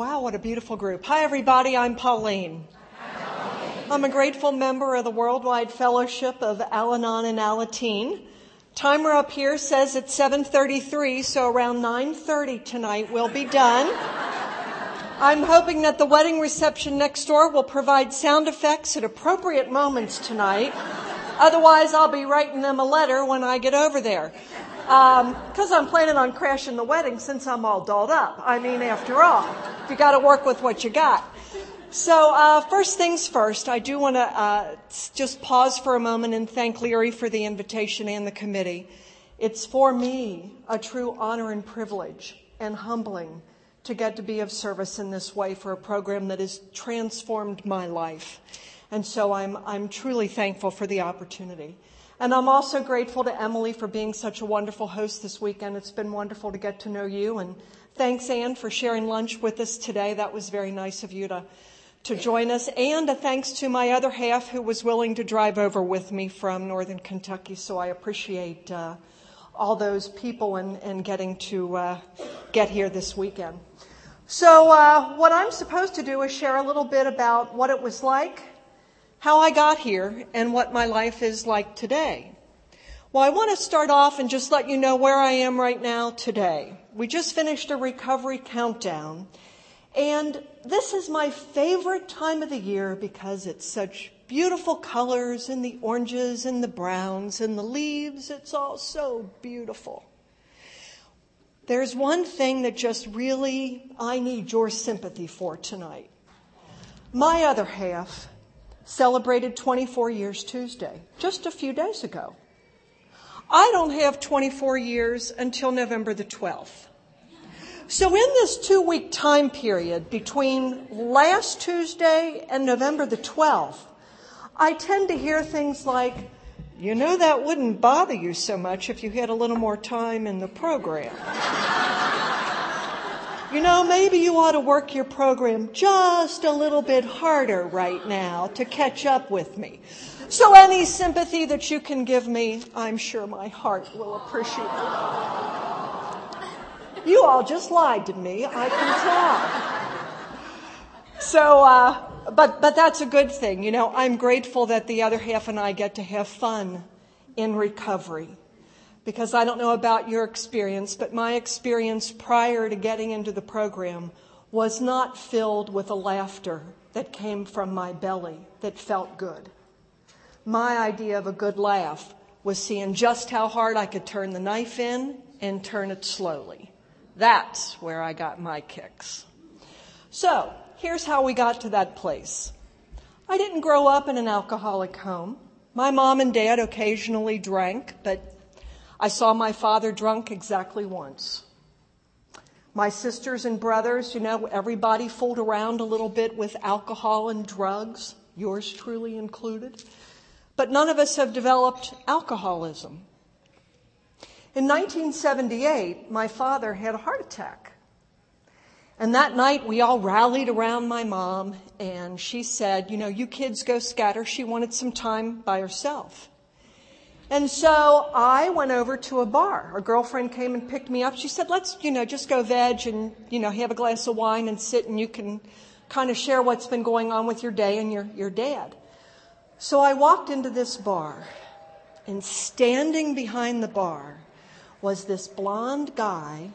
wow, what a beautiful group. Hi, everybody. I'm Pauline. I'm a grateful member of the Worldwide Fellowship of Al-Anon and Alateen. Timer up here says it's 7.33, so around 9.30 tonight we'll be done. I'm hoping that the wedding reception next door will provide sound effects at appropriate moments tonight. Otherwise, I'll be writing them a letter when I get over there. Because um, I'm planning on crashing the wedding since I'm all dolled up. I mean, after all, you got to work with what you got. So, uh, first things first, I do want to uh, just pause for a moment and thank Leary for the invitation and the committee. It's for me a true honor and privilege and humbling to get to be of service in this way for a program that has transformed my life. And so I'm, I'm truly thankful for the opportunity. And I'm also grateful to Emily for being such a wonderful host this weekend. It's been wonderful to get to know you. And thanks, Anne, for sharing lunch with us today. That was very nice of you to to join us, and a thanks to my other half who was willing to drive over with me from Northern Kentucky. So I appreciate uh, all those people and, and getting to uh, get here this weekend. So uh, what I'm supposed to do is share a little bit about what it was like, how I got here, and what my life is like today. Well, I want to start off and just let you know where I am right now today. We just finished a recovery countdown. And this is my favorite time of the year because it's such beautiful colors and the oranges and the browns and the leaves. It's all so beautiful. There's one thing that just really I need your sympathy for tonight. My other half celebrated 24 years Tuesday, just a few days ago. I don't have 24 years until November the 12th. So in this two week time period between last Tuesday and November the 12th, I tend to hear things like, you know, that wouldn't bother you so much if you had a little more time in the program. You know, maybe you ought to work your program just a little bit harder right now to catch up with me. So any sympathy that you can give me, I'm sure my heart will appreciate. You all just lied to me, I can tell. So, uh, but, but that's a good thing. You know, I'm grateful that the other half and I get to have fun in recovery. Because I don't know about your experience, but my experience prior to getting into the program was not filled with a laughter that came from my belly that felt good. My idea of a good laugh was seeing just how hard I could turn the knife in and turn it slowly. That's where I got my kicks. So, here's how we got to that place. I didn't grow up in an alcoholic home. My mom and dad occasionally drank, but I saw my father drunk exactly once. My sisters and brothers, you know, everybody fooled around a little bit with alcohol and drugs, yours truly included. But none of us have developed alcoholism. In 1978, my father had a heart attack. And that night we all rallied around my mom and she said, you know, you kids go scatter. She wanted some time by herself. And so I went over to a bar. A girlfriend came and picked me up. She said, let's, you know, just go veg and, you know, have a glass of wine and sit and you can kind of share what's been going on with your day and your, your dad. So I walked into this bar and standing behind the bar was this blonde guy,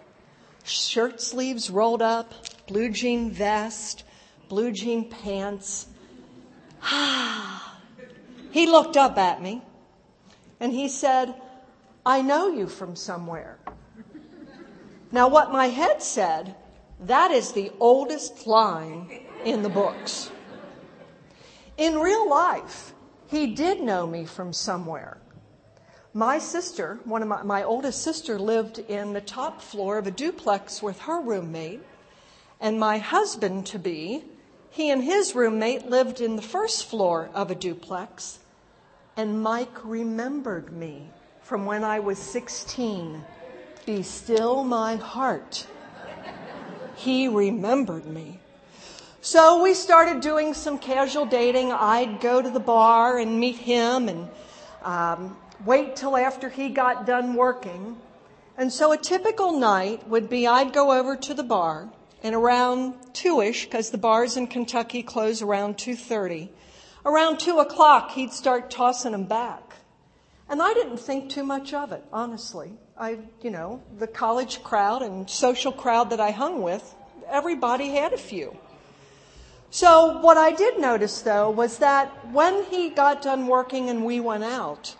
shirt sleeves rolled up, blue jean vest, blue jean pants. he looked up at me and he said, I know you from somewhere. Now, what my head said, that is the oldest line in the books. In real life, he did know me from somewhere. My sister, one of my, my oldest sister lived in the top floor of a duplex with her roommate. And my husband to be, he and his roommate lived in the first floor of a duplex. And Mike remembered me from when I was 16. Be still my heart. He remembered me. So we started doing some casual dating. I'd go to the bar and meet him and um, wait till after he got done working. And so a typical night would be I'd go over to the bar And around two-ish, because the bars in Kentucky close around 2.30, around two o'clock, he'd start tossing them back. And I didn't think too much of it, honestly. I, you know, the college crowd and social crowd that I hung with, everybody had a few. So what I did notice though was that when he got done working and we went out,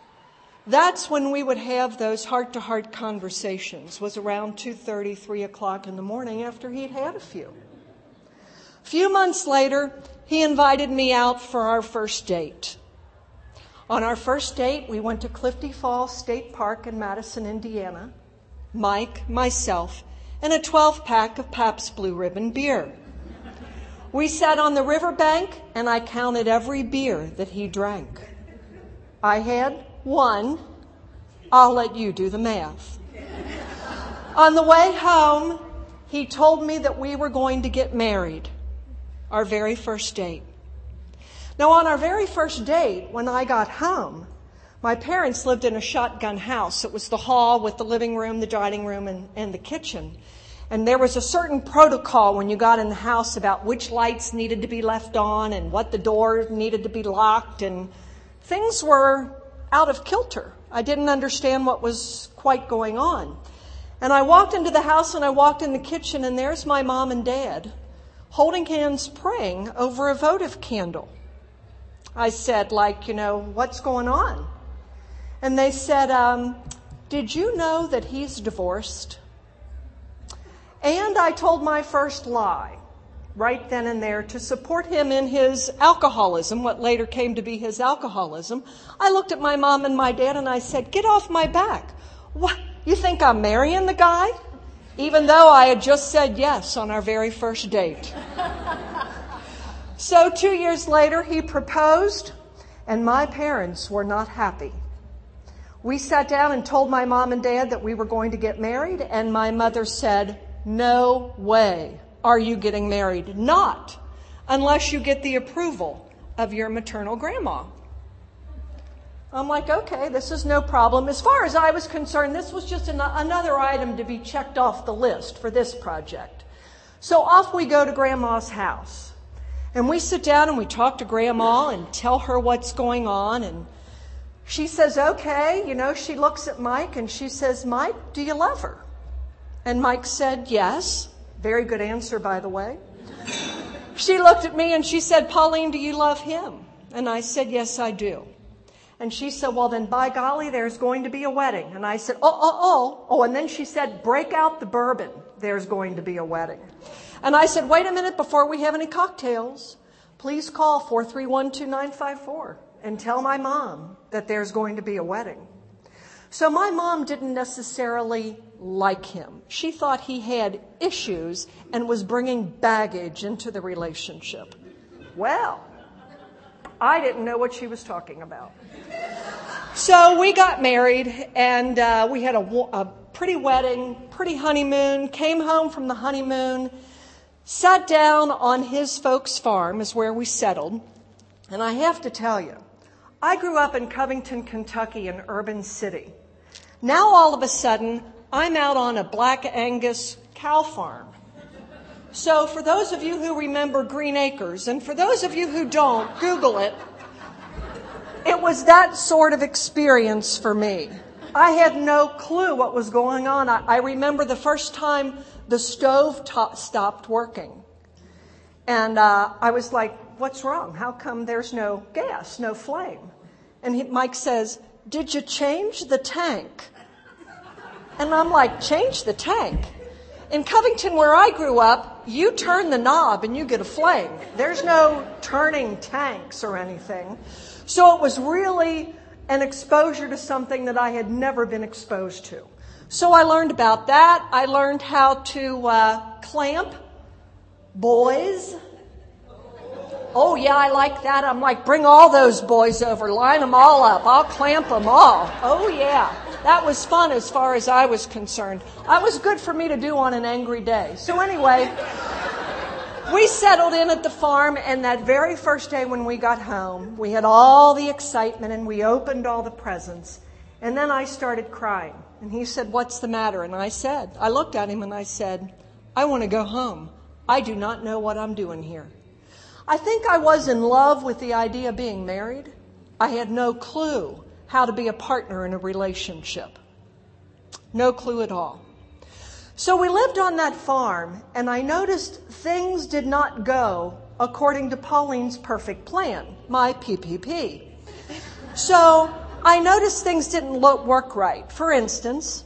that's when we would have those heart to heart conversations was around 2.30 3 o'clock in the morning after he'd had a few a few months later he invited me out for our first date. On our first date we went to clifty falls state park in madison indiana. Mike myself and a 12 pack of pabst blue ribbon beer. We sat on the riverbank and i counted every beer that he drank. I had one, I'll let you do the math. On the way home, he told me that we were going to get married, our very first date. Now, on our very first date, when I got home, my parents lived in a shotgun house. It was the hall with the living room, the dining room, and, and the kitchen. And there was a certain protocol when you got in the house about which lights needed to be left on and what the door needed to be locked. And things were out of kilter. I didn't understand what was quite going on. And I walked into the house and I walked in the kitchen, and there's my mom and dad holding hands praying over a votive candle. I said, like, you know, what's going on? And they said, um, Did you know that he's divorced? And I told my first lie right then and there to support him in his alcoholism, what later came to be his alcoholism, I looked at my mom and my dad and I said, Get off my back. What? You think I'm marrying the guy? Even though I had just said yes on our very first date. so, two years later, he proposed, and my parents were not happy. We sat down and told my mom and dad that we were going to get married, and my mother said, No way are you getting married? Not unless you get the approval of your maternal grandma. I'm like, okay, this is no problem. As far as I was concerned, this was just an- another item to be checked off the list for this project. So off we go to grandma's house. And we sit down and we talk to grandma and tell her what's going on. And she says, okay. You know, she looks at Mike and she says, Mike, do you love her? And Mike said, yes. Very good answer, by the way. She looked at me and she said, Pauline, do you love him? And I said, Yes, I do. And she said, Well, then by golly, there's going to be a wedding. And I said, Oh, oh, oh. Oh, and then she said, Break out the bourbon. There's going to be a wedding. And I said, Wait a minute before we have any cocktails. Please call 431 2954 and tell my mom that there's going to be a wedding. So my mom didn't necessarily like him. She thought he had issues and was bringing baggage into the relationship. Well, I didn't know what she was talking about. So we got married and uh, we had a, a pretty wedding, pretty honeymoon, came home from the honeymoon, sat down on his folks' farm, is where we settled. And I have to tell you, I grew up in Covington, Kentucky, an urban city. Now all of a sudden, I'm out on a black Angus cow farm. So for those of you who remember Green Acres, and for those of you who don't, Google it. It was that sort of experience for me. I had no clue what was going on. I, I remember the first time the stove stopped working. And uh, I was like, what's wrong? How come there's no gas, no flame? And he, Mike says, did you change the tank? And I'm like, change the tank. In Covington, where I grew up, you turn the knob and you get a flame. There's no turning tanks or anything. So it was really an exposure to something that I had never been exposed to. So I learned about that. I learned how to uh, clamp boys Oh, yeah, I like that. I'm like, bring all those boys over, line them all up. I'll clamp them all. Oh, yeah. That was fun as far as I was concerned. That was good for me to do on an angry day. So, anyway, we settled in at the farm, and that very first day when we got home, we had all the excitement and we opened all the presents. And then I started crying. And he said, What's the matter? And I said, I looked at him and I said, I want to go home. I do not know what I'm doing here. I think I was in love with the idea of being married. I had no clue how to be a partner in a relationship. No clue at all. So we lived on that farm, and I noticed things did not go according to Pauline's perfect plan, my PPP. So I noticed things didn't look, work right. For instance,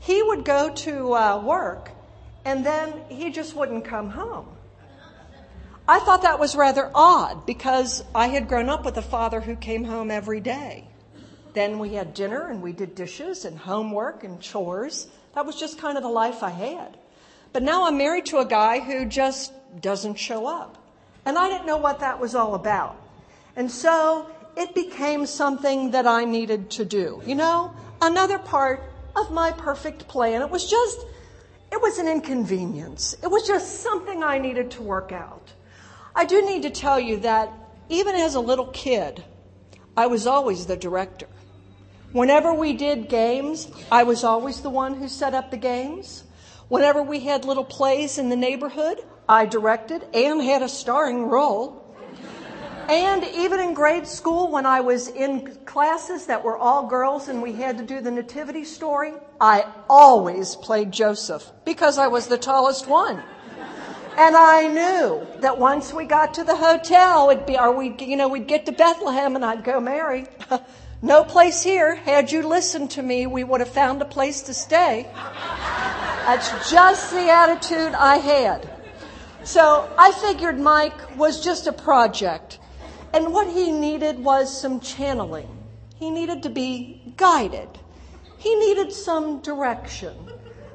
he would go to uh, work, and then he just wouldn't come home. I thought that was rather odd because I had grown up with a father who came home every day. Then we had dinner and we did dishes and homework and chores. That was just kind of the life I had. But now I'm married to a guy who just doesn't show up. And I didn't know what that was all about. And so it became something that I needed to do. You know, another part of my perfect plan. It was just, it was an inconvenience. It was just something I needed to work out. I do need to tell you that even as a little kid, I was always the director. Whenever we did games, I was always the one who set up the games. Whenever we had little plays in the neighborhood, I directed and had a starring role. And even in grade school, when I was in classes that were all girls and we had to do the nativity story, I always played Joseph because I was the tallest one. And I knew that once we got to the hotel, it'd be, or we, you know, we'd get to Bethlehem and I'd go, Mary, no place here. Had you listened to me, we would have found a place to stay. That's just the attitude I had. So I figured Mike was just a project. And what he needed was some channeling. He needed to be guided. He needed some direction,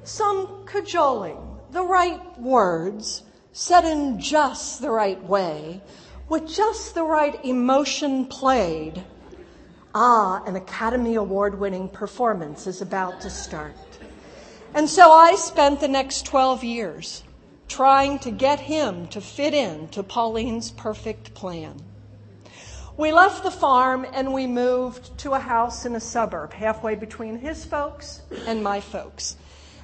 some cajoling, the right words, said in just the right way, with just the right emotion played, ah, an Academy Award winning performance is about to start. And so I spent the next 12 years trying to get him to fit in to Pauline's perfect plan. We left the farm and we moved to a house in a suburb, halfway between his folks and my folks.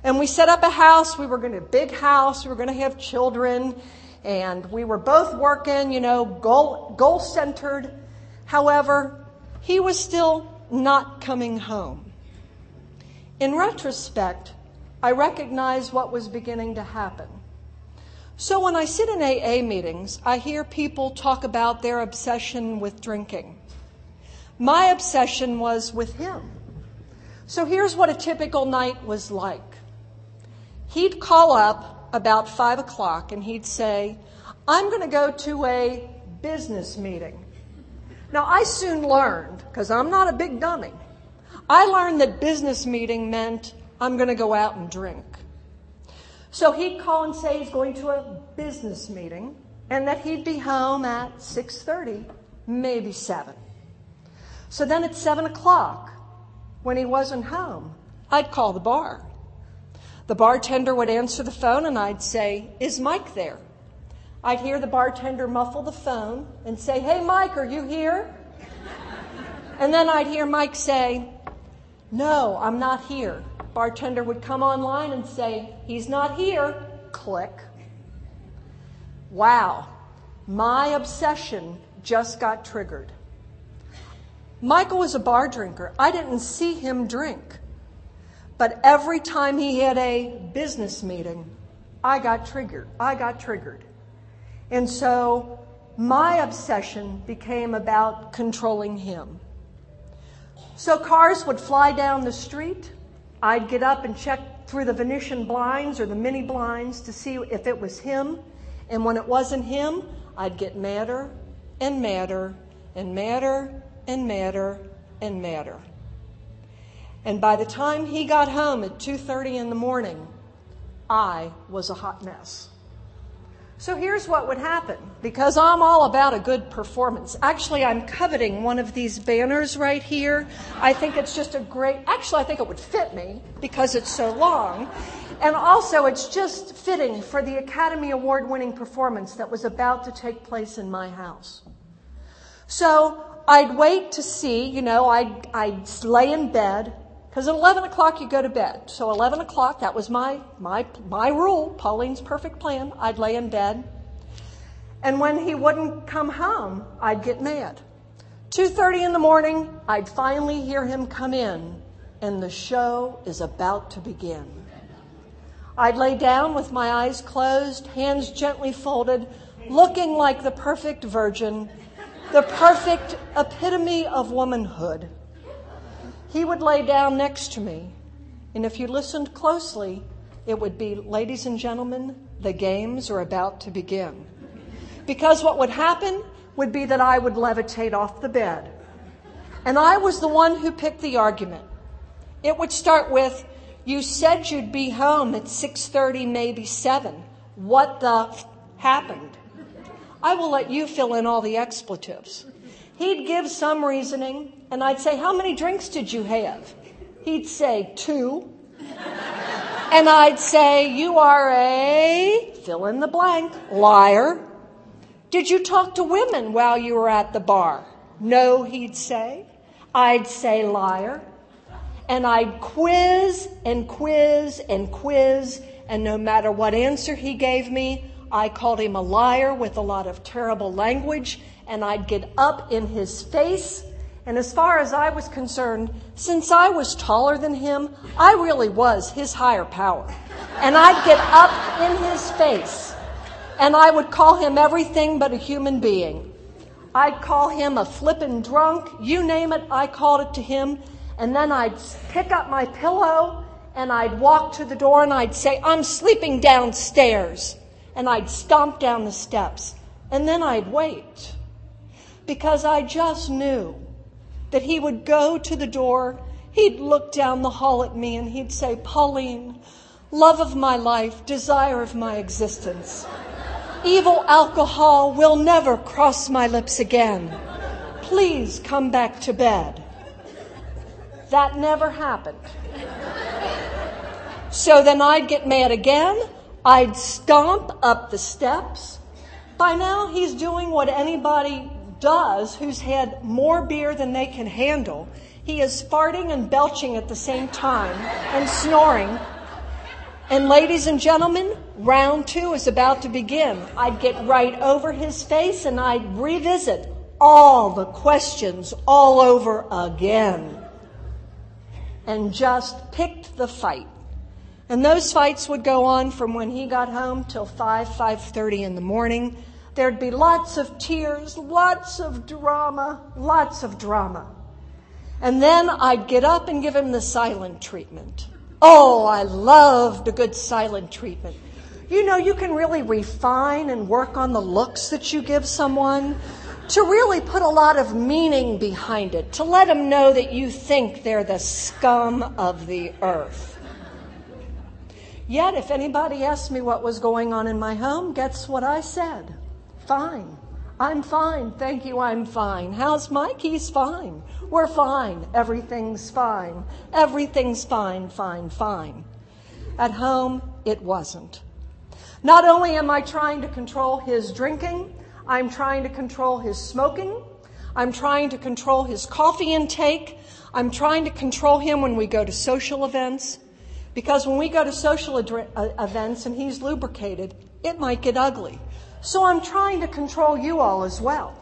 And we set up a house. We were going to a big house. We were going to have children. And we were both working, you know, goal, goal centered. However, he was still not coming home. In retrospect, I recognize what was beginning to happen. So when I sit in AA meetings, I hear people talk about their obsession with drinking. My obsession was with him. So here's what a typical night was like. He'd call up about five o'clock and he'd say, I'm going to go to a business meeting. Now, I soon learned, because I'm not a big dummy, I learned that business meeting meant I'm going to go out and drink. So he'd call and say he's going to a business meeting and that he'd be home at 6.30, maybe 7. So then at 7 o'clock, when he wasn't home, I'd call the bar. The bartender would answer the phone and I'd say, Is Mike there? I'd hear the bartender muffle the phone and say, Hey, Mike, are you here? And then I'd hear Mike say, No, I'm not here. Bartender would come online and say, He's not here. Click. Wow, my obsession just got triggered. Michael was a bar drinker. I didn't see him drink. But every time he had a business meeting, I got triggered. I got triggered. And so my obsession became about controlling him. So cars would fly down the street. I'd get up and check through the Venetian blinds or the mini blinds to see if it was him. And when it wasn't him, I'd get madder and madder and madder and madder and madder. And by the time he got home at 2:30 in the morning, I was a hot mess. So here's what would happen because I'm all about a good performance. Actually, I'm coveting one of these banners right here. I think it's just a great, actually, I think it would fit me because it's so long. And also, it's just fitting for the Academy Award winning performance that was about to take place in my house. So I'd wait to see, you know, I'd, I'd lay in bed Because at 11 o'clock you go to bed. So 11 o'clock, that was my, my, my rule, Pauline's perfect plan. I'd lay in bed. And when he wouldn't come home, I'd get mad. 2.30 in the morning, I'd finally hear him come in, and the show is about to begin. I'd lay down with my eyes closed, hands gently folded, looking like the perfect virgin, the perfect epitome of womanhood. He would lay down next to me, and if you listened closely, it would be, ladies and gentlemen, the games are about to begin. Because what would happen would be that I would levitate off the bed. And I was the one who picked the argument. It would start with, you said you'd be home at 6:30 maybe 7. What the happened? I will let you fill in all the expletives. He'd give some reasoning and I'd say, "How many drinks did you have?" He'd say, "2." And I'd say, "You are a fill in the blank liar." Did you talk to women while you were at the bar? No, he'd say. I'd say liar. And I'd quiz and quiz and quiz, and no matter what answer he gave me, I called him a liar with a lot of terrible language, and I'd get up in his face. And as far as I was concerned, since I was taller than him, I really was his higher power. And I'd get up in his face and I would call him everything but a human being. I'd call him a flippin' drunk, you name it, I called it to him. And then I'd pick up my pillow and I'd walk to the door and I'd say, I'm sleeping downstairs. And I'd stomp down the steps. And then I'd wait. Because I just knew that he would go to the door, he'd look down the hall at me and he'd say, Pauline, love of my life, desire of my existence. Evil alcohol will never cross my lips again. Please come back to bed. That never happened. So then I'd get mad again. I'd stomp up the steps. By now, he's doing what anybody does who's had more beer than they can handle. He is farting and belching at the same time and snoring. And ladies and gentlemen, round two is about to begin. I'd get right over his face and I'd revisit all the questions all over again. And just picked the fight. And those fights would go on from when he got home till 5, 5.30 in the morning. There'd be lots of tears, lots of drama, lots of drama. And then I'd get up and give him the silent treatment. Oh, I loved a good silent treatment. You know, you can really refine and work on the looks that you give someone to really put a lot of meaning behind it, to let them know that you think they're the scum of the earth. Yet, if anybody asked me what was going on in my home, guess what I said? Fine. I'm fine. Thank you. I'm fine. How's Mike? He's fine. We're fine. Everything's fine. Everything's fine, fine, fine. At home, it wasn't. Not only am I trying to control his drinking, I'm trying to control his smoking. I'm trying to control his coffee intake. I'm trying to control him when we go to social events. Because when we go to social uh, events and he's lubricated, it might get ugly. So I'm trying to control you all as well.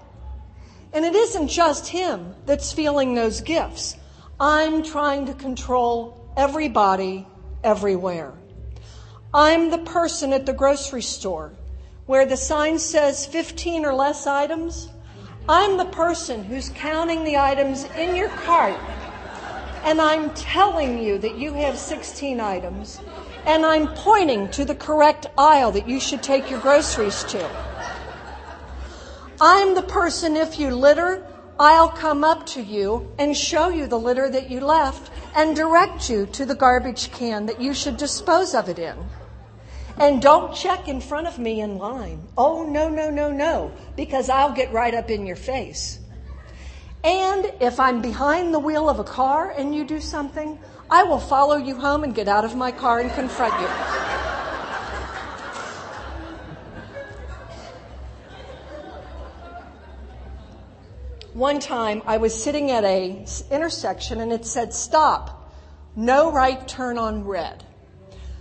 And it isn't just him that's feeling those gifts. I'm trying to control everybody everywhere. I'm the person at the grocery store where the sign says 15 or less items. I'm the person who's counting the items in your cart and I'm telling you that you have 16 items and I'm pointing to the correct aisle that you should take your groceries to. I'm the person, if you litter, I'll come up to you and show you the litter that you left and direct you to the garbage can that you should dispose of it in. And don't check in front of me in line. Oh, no, no, no, no, because I'll get right up in your face. And if I'm behind the wheel of a car and you do something, I will follow you home and get out of my car and confront you. One time I was sitting at a intersection and it said stop. no right turn on red.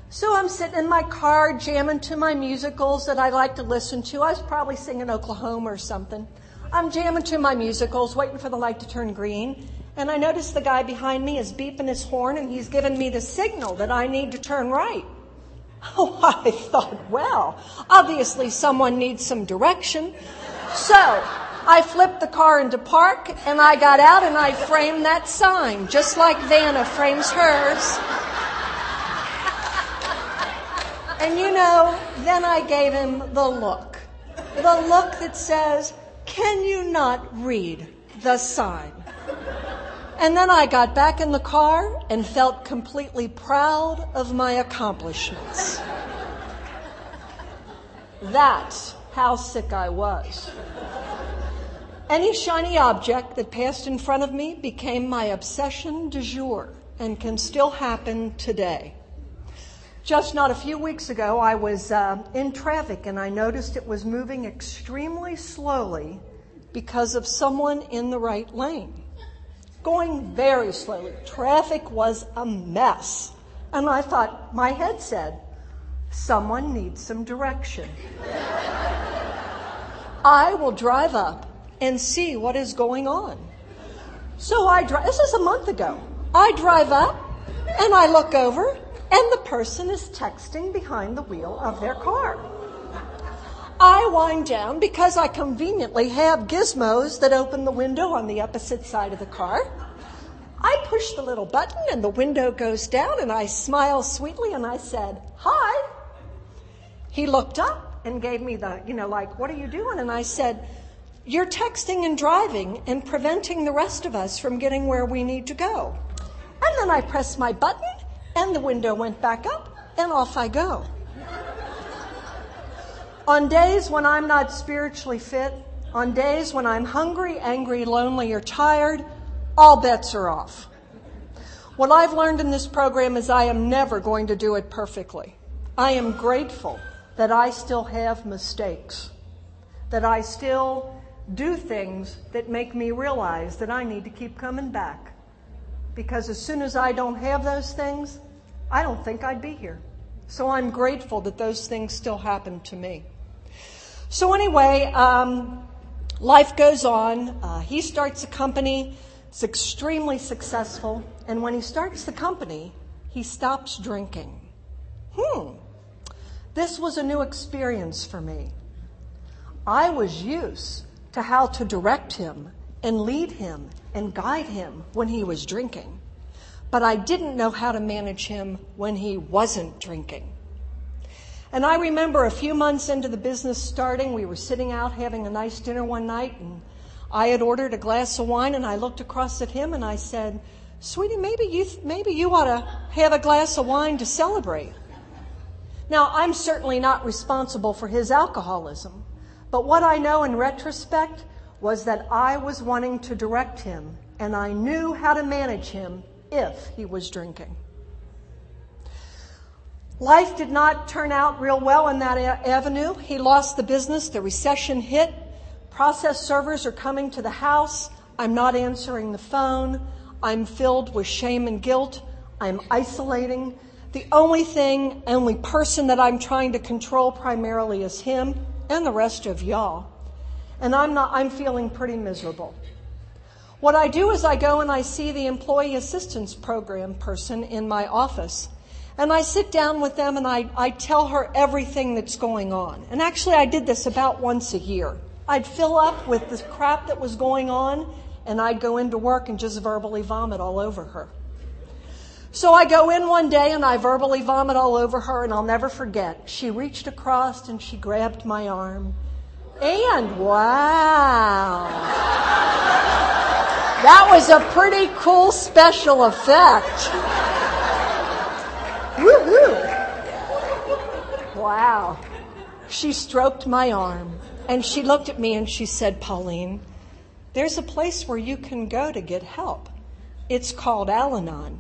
So I'm sitting in my car jamming to my musicals that I like to listen to. I was probably singing Oklahoma or something. I'm jamming to my musicals, waiting for the light to turn green. And I notice the guy behind me is beeping his horn and he's giving me the signal that I need to turn right. Oh, I thought, well, obviously someone needs some direction. So I flipped the car into park and I got out and I framed that sign, just like Vanna frames hers. And you know, then I gave him the look. The look that says, Can you not read the sign? And then I got back in the car and felt completely proud of my accomplishments. That's how sick I was. Any shiny object that passed in front of me became my obsession du jour and can still happen today. Just not a few weeks ago, I was uh, in traffic and I noticed it was moving extremely slowly because of someone in the right lane going very slowly. Traffic was a mess. And I thought, my head said, someone needs some direction. I will drive up and see what is going on. So I drive, this is a month ago. I drive up and I look over and the person is texting behind the wheel of their car. I wind down because I conveniently have gizmos that open the window on the opposite side of the car. I push the little button and the window goes down and I smile sweetly and I said, Hi. He looked up and gave me the, you know, like, what are you doing? And I said, You're texting and driving and preventing the rest of us from getting where we need to go. And then I pressed my button and the window went back up and off I go. On days when I'm not spiritually fit, on days when I'm hungry, angry, lonely, or tired, all bets are off. What I've learned in this program is I am never going to do it perfectly. I am grateful that I still have mistakes, that I still do things that make me realize that I need to keep coming back. Because as soon as I don't have those things, I don't think I'd be here. So I'm grateful that those things still happen to me. So, anyway, um, life goes on. Uh, he starts a company, it's extremely successful, and when he starts the company, he stops drinking. Hmm. This was a new experience for me. I was used to how to direct him and lead him and guide him when he was drinking, but I didn't know how to manage him when he wasn't drinking. And I remember a few months into the business starting, we were sitting out having a nice dinner one night, and I had ordered a glass of wine, and I looked across at him and I said, Sweetie, maybe you, maybe you ought to have a glass of wine to celebrate. Now, I'm certainly not responsible for his alcoholism, but what I know in retrospect was that I was wanting to direct him, and I knew how to manage him if he was drinking. Life did not turn out real well in that avenue. He lost the business, the recession hit. Process servers are coming to the house. I'm not answering the phone. I'm filled with shame and guilt. I'm isolating. The only thing, only person that I'm trying to control primarily is him and the rest of y'all. And I'm not, I'm feeling pretty miserable. What I do is I go and I see the employee assistance program person in my office and I sit down with them and I, I tell her everything that's going on. And actually, I did this about once a year. I'd fill up with the crap that was going on, and I'd go into work and just verbally vomit all over her. So I go in one day and I verbally vomit all over her, and I'll never forget. She reached across and she grabbed my arm. And wow. That was a pretty cool special effect. Woohoo! Wow. She stroked my arm and she looked at me and she said, Pauline, there's a place where you can go to get help. It's called Al Anon.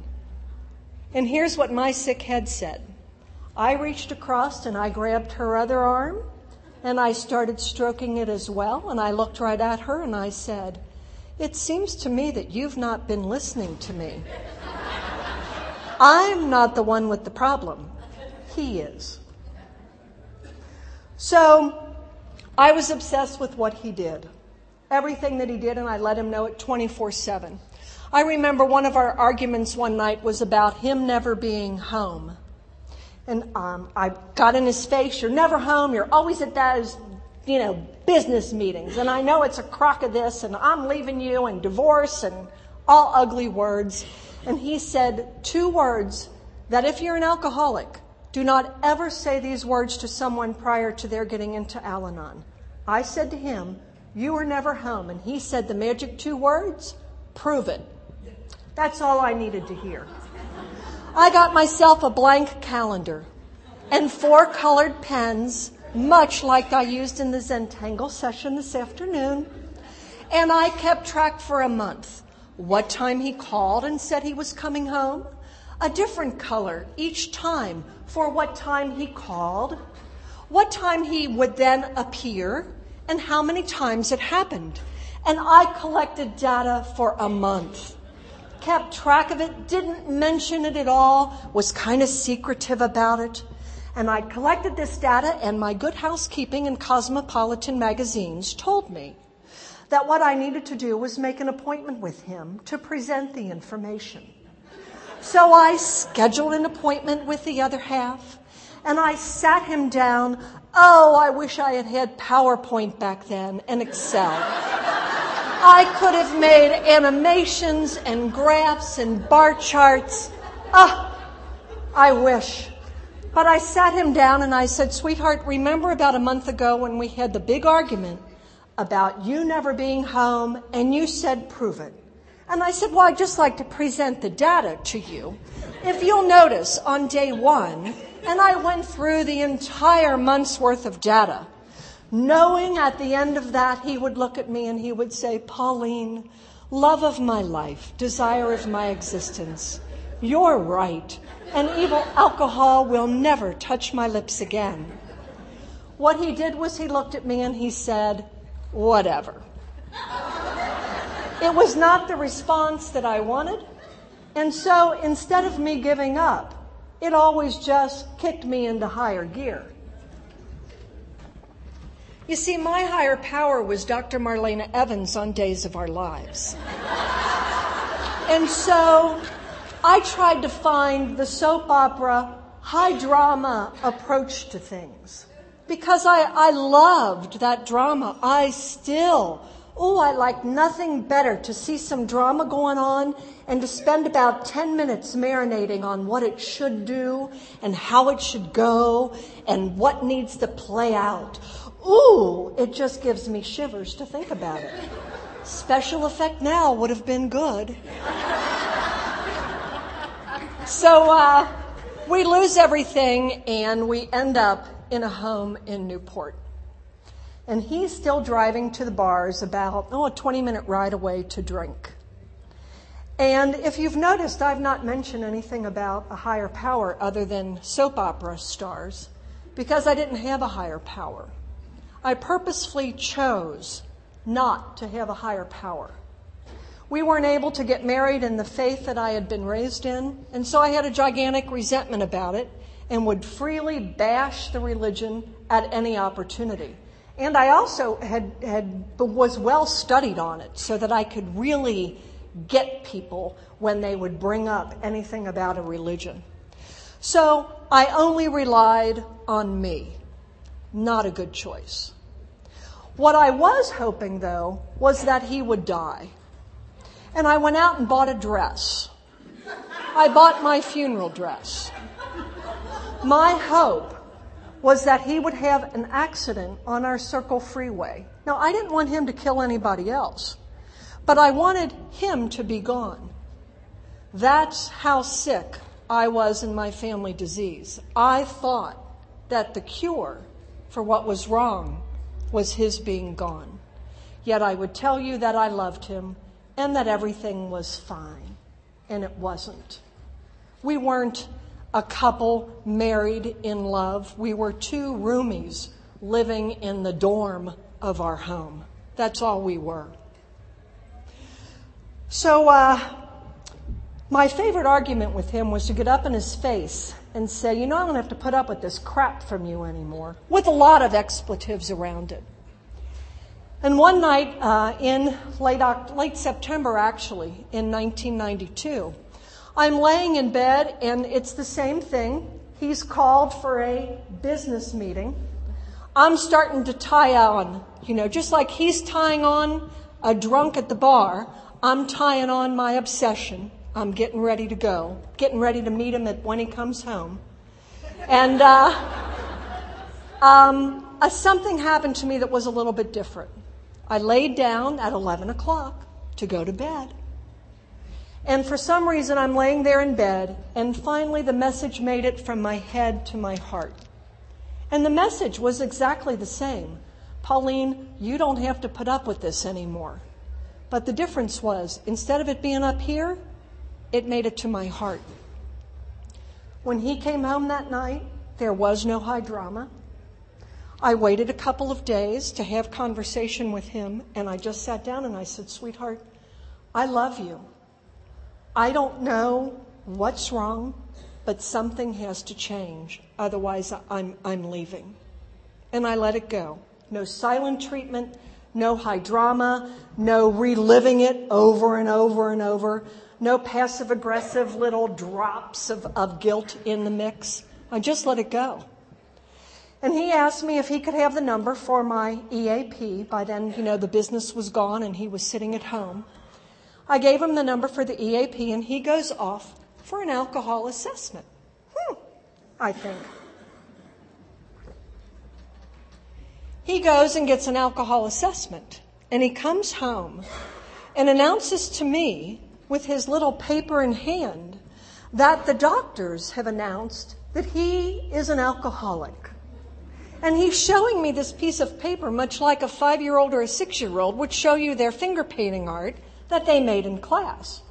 And here's what my sick head said I reached across and I grabbed her other arm and I started stroking it as well. And I looked right at her and I said, It seems to me that you've not been listening to me. I'm not the one with the problem. He is. So I was obsessed with what he did. Everything that he did, and I let him know it 24 7. I remember one of our arguments one night was about him never being home. And um, I got in his face, You're never home. You're always at those, you know, business meetings. And I know it's a crock of this, and I'm leaving you, and divorce, and all ugly words. And he said two words that if you're an alcoholic, do not ever say these words to someone prior to their getting into Al Anon. I said to him, You were never home. And he said the magic two words, prove it. That's all I needed to hear. I got myself a blank calendar and four colored pens, much like I used in the Zentangle session this afternoon. And I kept track for a month. What time he called and said he was coming home, a different color each time for what time he called, what time he would then appear, and how many times it happened. And I collected data for a month kept track of it, didn't mention it at all, was kind of secretive about it. And I collected this data, and my good housekeeping and cosmopolitan magazines told me that what I needed to do was make an appointment with him to present the information. So I scheduled an appointment with the other half, and I sat him down. Oh, I wish I had had PowerPoint back then and Excel. I could have made animations and graphs and bar charts. Ah, I wish. But I sat him down and I said, Sweetheart, remember about a month ago when we had the big argument about you never being home and you said, prove it. And I said, Well, I'd just like to present the data to you. If you'll notice on day one, and I went through the entire month's worth of data knowing at the end of that he would look at me and he would say, Pauline, love of my life, desire of my existence, you're right, and evil alcohol will never touch my lips again. What he did was he looked at me and he said, whatever. it was not the response that I wanted. And so instead of me giving up, it always just kicked me into higher gear. You see, my higher power was Dr. Marlena Evans on Days of Our Lives. and so I tried to find the soap opera, high drama approach to things. Because I, I loved that drama. I still, oh, I like nothing better to see some drama going on and to spend about 10 minutes marinating on what it should do and how it should go and what needs to play out. Ooh, it just gives me shivers to think about it. Special effect now would have been good. So uh, we lose everything and we end up in a home in Newport. And he's still driving to the bars about, oh, a 20 minute ride away to drink. And if you've noticed, I've not mentioned anything about a higher power other than soap opera stars because I didn't have a higher power. I purposefully chose not to have a higher power. We weren't able to get married in the faith that I had been raised in, and so I had a gigantic resentment about it and would freely bash the religion at any opportunity. And I also had, had was well studied on it so that I could really get people when they would bring up anything about a religion. So I only relied on me. Not a good choice. What I was hoping, though, was that he would die. And I went out and bought a dress. I bought my funeral dress. My hope was that he would have an accident on our Circle Freeway. Now, I didn't want him to kill anybody else, but I wanted him to be gone. That's how sick I was in my family disease. I thought that the cure for what was wrong was his being gone. Yet I would tell you that I loved him and that everything was fine. And it wasn't. We weren't a couple married in love. We were two roomies living in the dorm of our home. That's all we were. So, uh, My favorite argument with him was to get up in his face and say, You know, I don't have to put up with this crap from you anymore, with a lot of expletives around it. And one night uh, in late, late September, actually, in 1992, I'm laying in bed and it's the same thing. He's called for a business meeting. I'm starting to tie on, you know, just like he's tying on a drunk at the bar, I'm tying on my obsession. I'm getting ready to go, getting ready to meet him at, when he comes home. And uh, um, something happened to me that was a little bit different. I laid down at 11 o'clock to go to bed. And for some reason, I'm laying there in bed, and finally the message made it from my head to my heart. And the message was exactly the same Pauline, you don't have to put up with this anymore. But the difference was, instead of it being up here, it made it to my heart. When he came home that night, there was no high drama. I waited a couple of days to have conversation with him, and I just sat down and I said, Sweetheart, I love you. I don't know what's wrong, but something has to change. Otherwise, I'm, I'm leaving. And I let it go. No silent treatment, no high drama, no reliving it over and over and over, no passive aggressive little drops of, of guilt in the mix. I just let it go. And he asked me if he could have the number for my EAP. By then, you know, the business was gone and he was sitting at home. I gave him the number for the EAP and he goes off for an alcohol assessment. Hmm, I think. He goes and gets an alcohol assessment and he comes home and announces to me with his little paper in hand that the doctors have announced that he is an alcoholic. And he's showing me this piece of paper, much like a five year old or a six year old would show you their finger painting art that they made in class.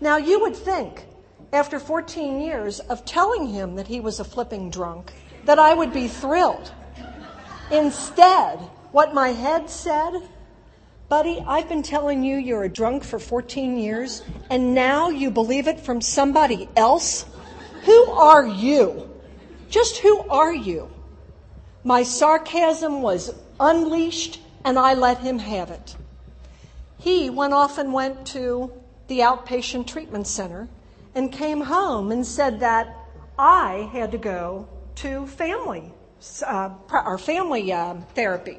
Now, you would think, after 14 years of telling him that he was a flipping drunk, that I would be thrilled. Instead, what my head said, buddy, I've been telling you you're a drunk for 14 years, and now you believe it from somebody else? Who are you? Just who are you? My sarcasm was unleashed, and I let him have it. He went off and went to the outpatient treatment center and came home and said that I had to go to family uh, or family uh, therapy.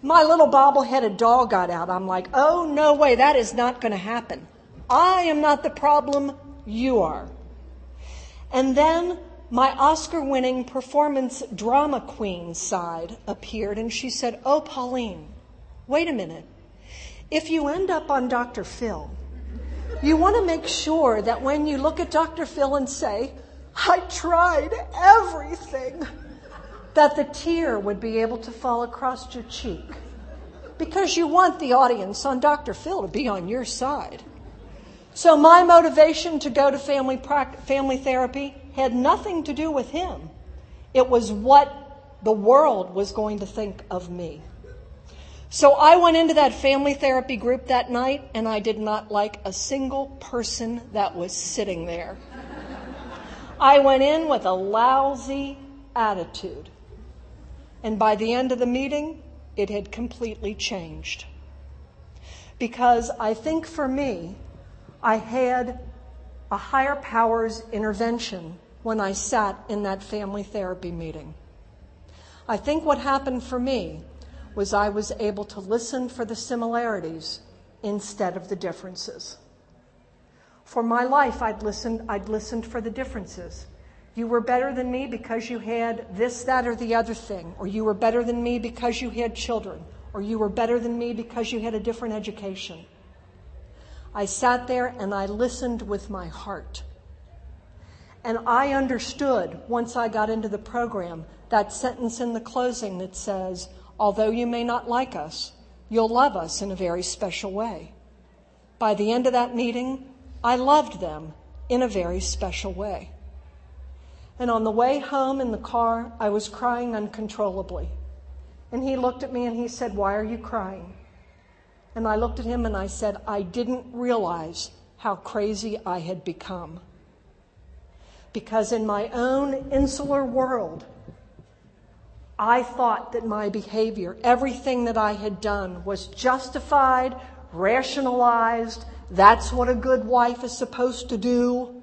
My little bobble-headed doll got out. I'm like, oh no way, that is not going to happen. I am not the problem. You are. And then my Oscar winning performance drama queen side appeared and she said, Oh, Pauline, wait a minute. If you end up on Dr. Phil, you want to make sure that when you look at Dr. Phil and say, I tried everything, that the tear would be able to fall across your cheek. Because you want the audience on Dr. Phil to be on your side. So my motivation to go to family, family therapy had nothing to do with him. It was what the world was going to think of me. So I went into that family therapy group that night and I did not like a single person that was sitting there. I went in with a lousy attitude. And by the end of the meeting, it had completely changed. Because I think for me, I had a higher powers intervention when I sat in that family therapy meeting. I think what happened for me was I was able to listen for the similarities instead of the differences. For my life, I'd listened, I'd listened for the differences. You were better than me because you had this, that, or the other thing, or you were better than me because you had children, or you were better than me because you had a different education. I sat there and I listened with my heart. And I understood once I got into the program that sentence in the closing that says, although you may not like us, you'll love us in a very special way. By the end of that meeting, I loved them in a very special way. And on the way home in the car, I was crying uncontrollably. And he looked at me and he said, Why are you crying? And I looked at him and I said, I didn't realize how crazy I had become. Because in my own insular world, I thought that my behavior, everything that I had done, was justified, rationalized. That's what a good wife is supposed to do.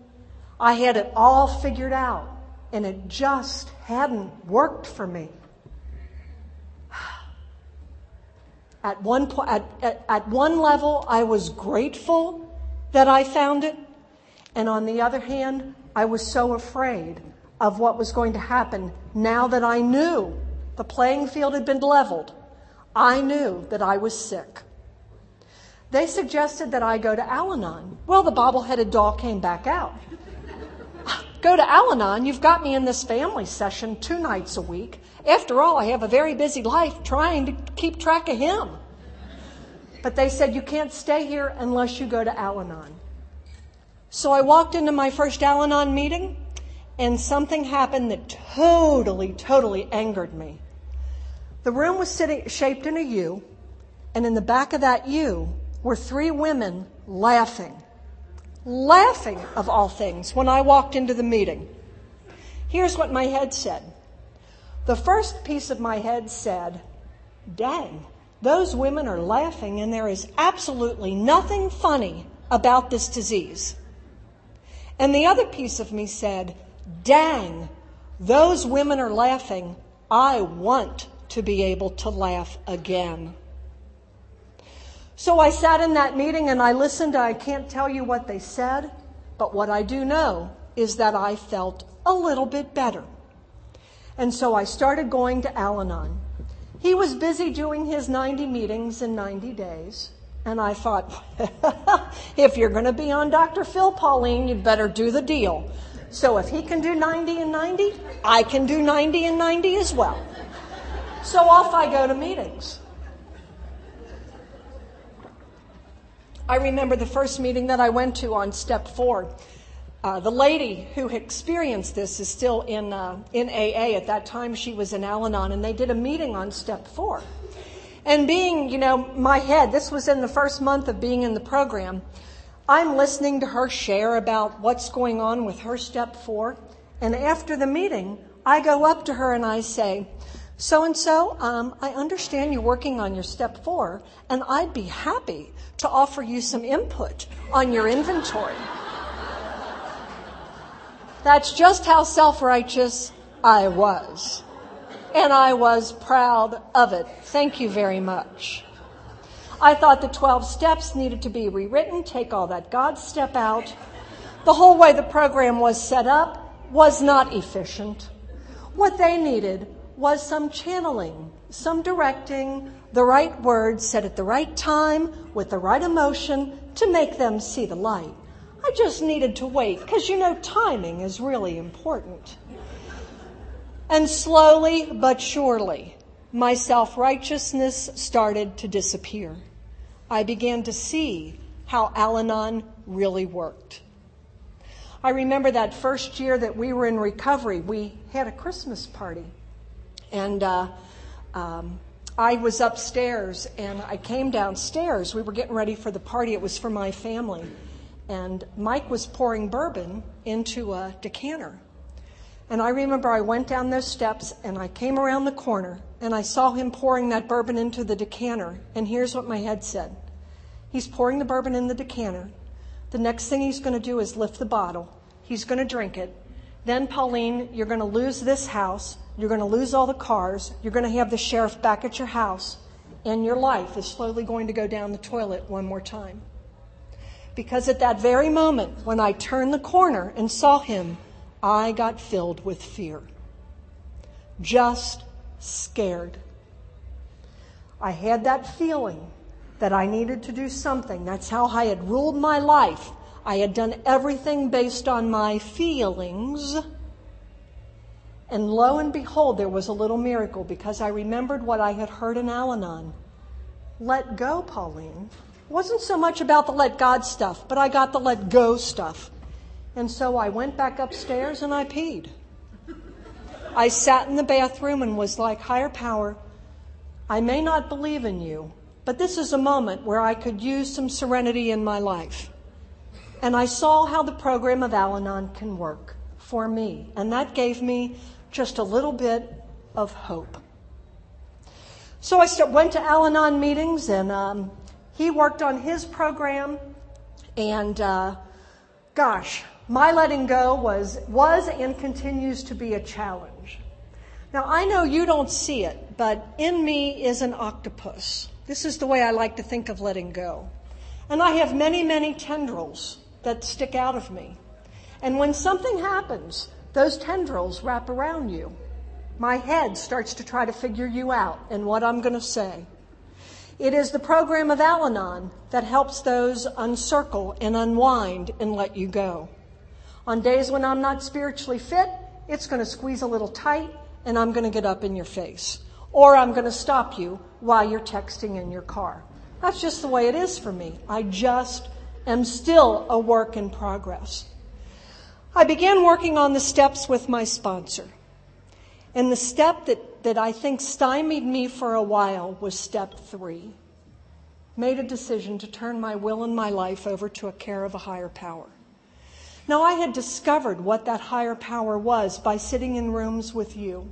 I had it all figured out, and it just hadn't worked for me. At one, po- at, at, at one level, I was grateful that I found it. And on the other hand, I was so afraid of what was going to happen now that I knew the playing field had been leveled. I knew that I was sick. They suggested that I go to Al Anon. Well, the bobble-headed doll came back out. go to Al Anon, you've got me in this family session two nights a week. After all, I have a very busy life trying to keep track of him. But they said, you can't stay here unless you go to Al Anon. So I walked into my first Al Anon meeting, and something happened that totally, totally angered me. The room was sitting, shaped in a U, and in the back of that U were three women laughing. Laughing, of all things, when I walked into the meeting. Here's what my head said. The first piece of my head said, Dang, those women are laughing, and there is absolutely nothing funny about this disease. And the other piece of me said, Dang, those women are laughing. I want to be able to laugh again. So I sat in that meeting and I listened. I can't tell you what they said, but what I do know is that I felt a little bit better. And so I started going to Al Anon. He was busy doing his 90 meetings in 90 days. And I thought, if you're going to be on Dr. Phil Pauline, you'd better do the deal. So if he can do 90 and 90, I can do 90 and 90 as well. So off I go to meetings. I remember the first meeting that I went to on step four. Uh, the lady who experienced this is still in, uh, in AA. At that time, she was in Al Anon, and they did a meeting on step four. And being, you know, my head, this was in the first month of being in the program, I'm listening to her share about what's going on with her step four. And after the meeting, I go up to her and I say, so and so, I understand you're working on your step four, and I'd be happy to offer you some input on your inventory. That's just how self righteous I was. And I was proud of it. Thank you very much. I thought the 12 steps needed to be rewritten, take all that God step out. The whole way the program was set up was not efficient. What they needed was some channeling, some directing, the right words said at the right time with the right emotion to make them see the light. I just needed to wait because you know timing is really important. And slowly but surely, my self righteousness started to disappear. I began to see how Al Anon really worked. I remember that first year that we were in recovery, we had a Christmas party. And uh, um, I was upstairs and I came downstairs. We were getting ready for the party, it was for my family and Mike was pouring bourbon into a decanter. And I remember I went down those steps and I came around the corner and I saw him pouring that bourbon into the decanter. And here's what my head said He's pouring the bourbon in the decanter. The next thing he's going to do is lift the bottle. He's going to drink it. Then, Pauline, you're going to lose this house. You're going to lose all the cars. You're going to have the sheriff back at your house. And your life is slowly going to go down the toilet one more time. Because at that very moment, when I turned the corner and saw him, I got filled with fear. Just scared. I had that feeling that I needed to do something. That's how I had ruled my life. I had done everything based on my feelings. And lo and behold, there was a little miracle because I remembered what I had heard in Al Anon. Let go, Pauline wasn't so much about the let God stuff, but I got the let go stuff. And so I went back upstairs and I peed. I sat in the bathroom and was like, higher power, I may not believe in you, but this is a moment where I could use some serenity in my life. and I saw how the program of Al Anon can work for me. And that gave me just a little bit of hope. So I start, went to Al Anon meetings, and um, he worked on his program. And uh, gosh, my letting go was, was and continues to be a challenge. Now, I know you don't see it, but in me is an octopus. This is the way I like to think of letting go. And I have many, many tendrils that stick out of me. And when something happens, those tendrils wrap around you. My head starts to try to figure you out and what I'm going to say. It is the program of Al Anon that helps those uncircle and unwind and let you go. On days when I'm not spiritually fit, it's going to squeeze a little tight and I'm going to get up in your face. Or I'm going to stop you while you're texting in your car. That's just the way it is for me. I just am still a work in progress. I began working on the steps with my sponsor. And the step that, that I think stymied me for a while was step three. Made a decision to turn my will and my life over to a care of a higher power. Now, I had discovered what that higher power was by sitting in rooms with you.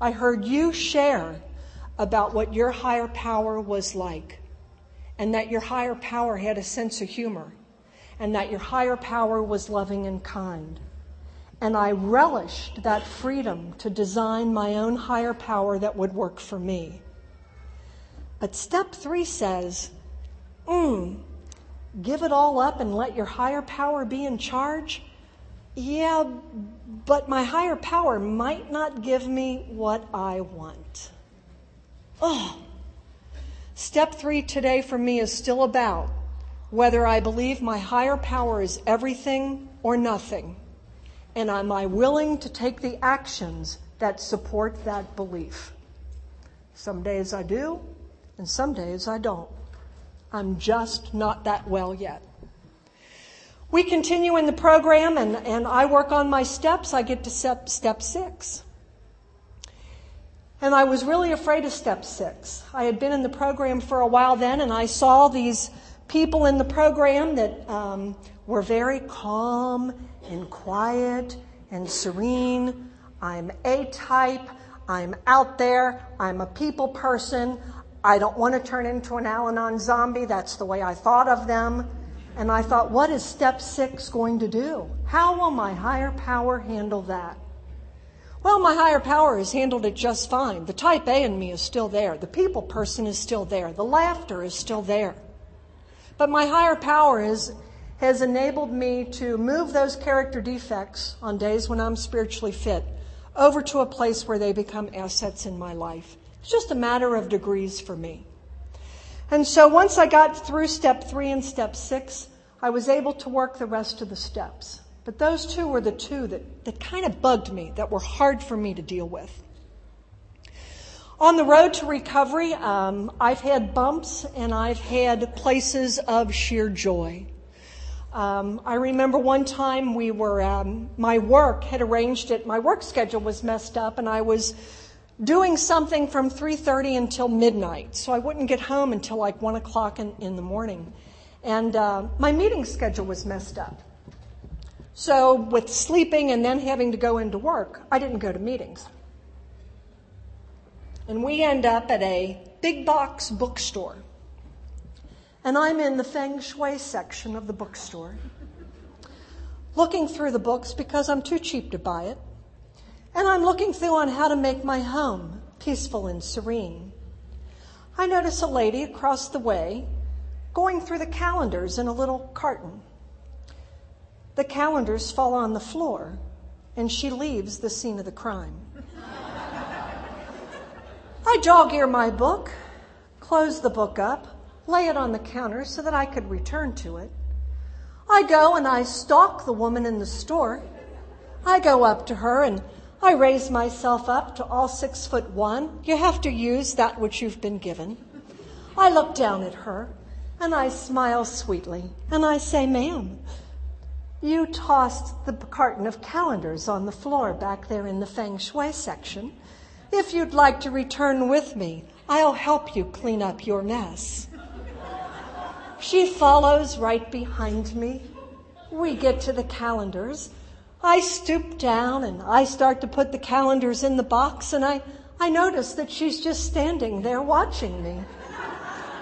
I heard you share about what your higher power was like, and that your higher power had a sense of humor, and that your higher power was loving and kind. And I relished that freedom to design my own higher power that would work for me. But step three says, mm, give it all up and let your higher power be in charge? Yeah, but my higher power might not give me what I want. Oh, step three today for me is still about whether I believe my higher power is everything or nothing and am I willing to take the actions that support that belief? Some days I do, and some days I don't. I'm just not that well yet. We continue in the program, and, and I work on my steps. I get to step, step six. And I was really afraid of step six. I had been in the program for a while then, and I saw these people in the program that um, were very calm and quiet and serene. I'm A type. I'm out there. I'm a people person. I don't want to turn into an Al Anon zombie. That's the way I thought of them. And I thought, what is step six going to do? How will my higher power handle that? Well, my higher power has handled it just fine. The type A in me is still there. The people person is still there. The laughter is still there. But my higher power is has enabled me to move those character defects on days when I'm spiritually fit over to a place where they become assets in my life. It's just a matter of degrees for me. And so once I got through step three and step six, I was able to work the rest of the steps. But those two were the two that, that kind of bugged me, that were hard for me to deal with. On the road to recovery, um, I've had bumps and I've had places of sheer joy. Um, I remember one time we were, um, my work had arranged it, my work schedule was messed up and I was doing something from 3.30 until midnight. So I wouldn't get home until like 1 o'clock in, in the morning. And uh, my meeting schedule was messed up. So with sleeping and then having to go into work, I didn't go to meetings. And we end up at a big box bookstore and I'm in the feng shui section of the bookstore, looking through the books because I'm too cheap to buy it. And I'm looking through on how to make my home peaceful and serene. I notice a lady across the way going through the calendars in a little carton. The calendars fall on the floor, and she leaves the scene of the crime. I dog ear my book, close the book up, lay it on the counter so that I could return to it. I go and I stalk the woman in the store. I go up to her and I raise myself up to all six foot one. You have to use that which you've been given. I look down at her and I smile sweetly and I say, ma'am, you tossed the carton of calendars on the floor back there in the feng shui section. If you'd like to return with me, I'll help you clean up your mess. She follows right behind me, we get to the calendars. I stoop down and I start to put the calendars in the box and I, I notice that she's just standing there watching me.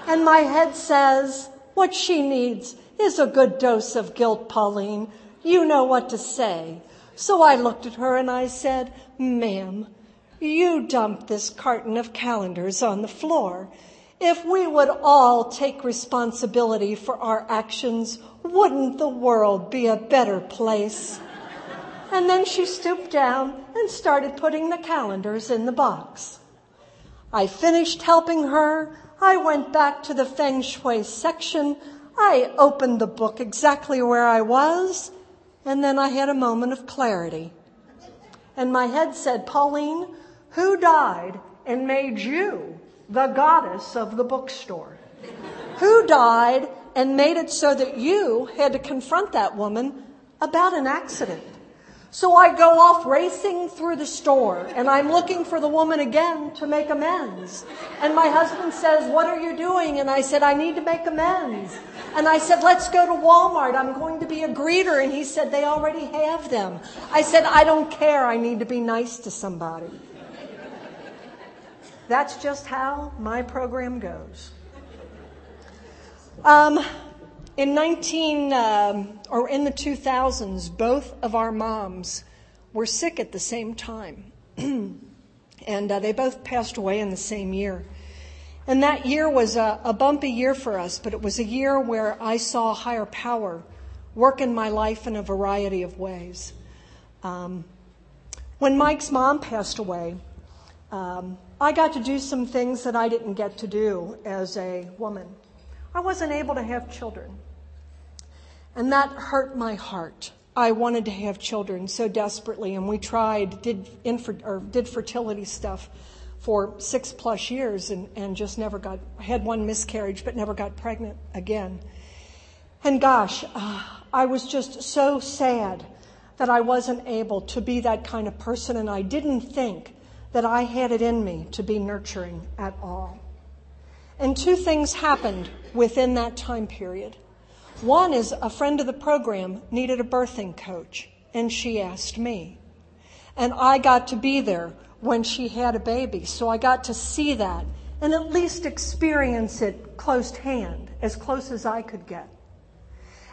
And my head says, what she needs is a good dose of guilt, Pauline. You know what to say. So I looked at her and I said, ma'am, you dumped this carton of calendars on the floor. If we would all take responsibility for our actions, wouldn't the world be a better place? And then she stooped down and started putting the calendars in the box. I finished helping her. I went back to the feng shui section. I opened the book exactly where I was. And then I had a moment of clarity. And my head said, Pauline, who died and made you the goddess of the bookstore? Who died and made it so that you had to confront that woman about an accident? So I go off racing through the store and I'm looking for the woman again to make amends. And my husband says, what are you doing? And I said, I need to make amends. And I said, let's go to Walmart. I'm going to be a greeter. And he said, they already have them. I said, I don't care. I need to be nice to somebody. That's just how my program goes. Um, in 19 um, or in the 2000s, both of our moms were sick at the same time, and uh, they both passed away in the same year. And that year was a, a, bumpy year for us, but it was a year where I saw higher power work in my life in a variety of ways. Um, when Mike's mom passed away, um, I got to do some things that I didn't get to do as a woman. I wasn't able to have children. And that hurt my heart. I wanted to have children so desperately, and we tried, did, infer, or did fertility stuff for six plus years and, and just never got, had one miscarriage, but never got pregnant again. And gosh, uh, I was just so sad that I wasn't able to be that kind of person, and I didn't think that I had it in me to be nurturing at all. And two things happened within that time period. One is a friend of the program needed a birthing coach, and she asked me. And I got to be there when she had a baby, so I got to see that and at least experience it close hand, as close as I could get.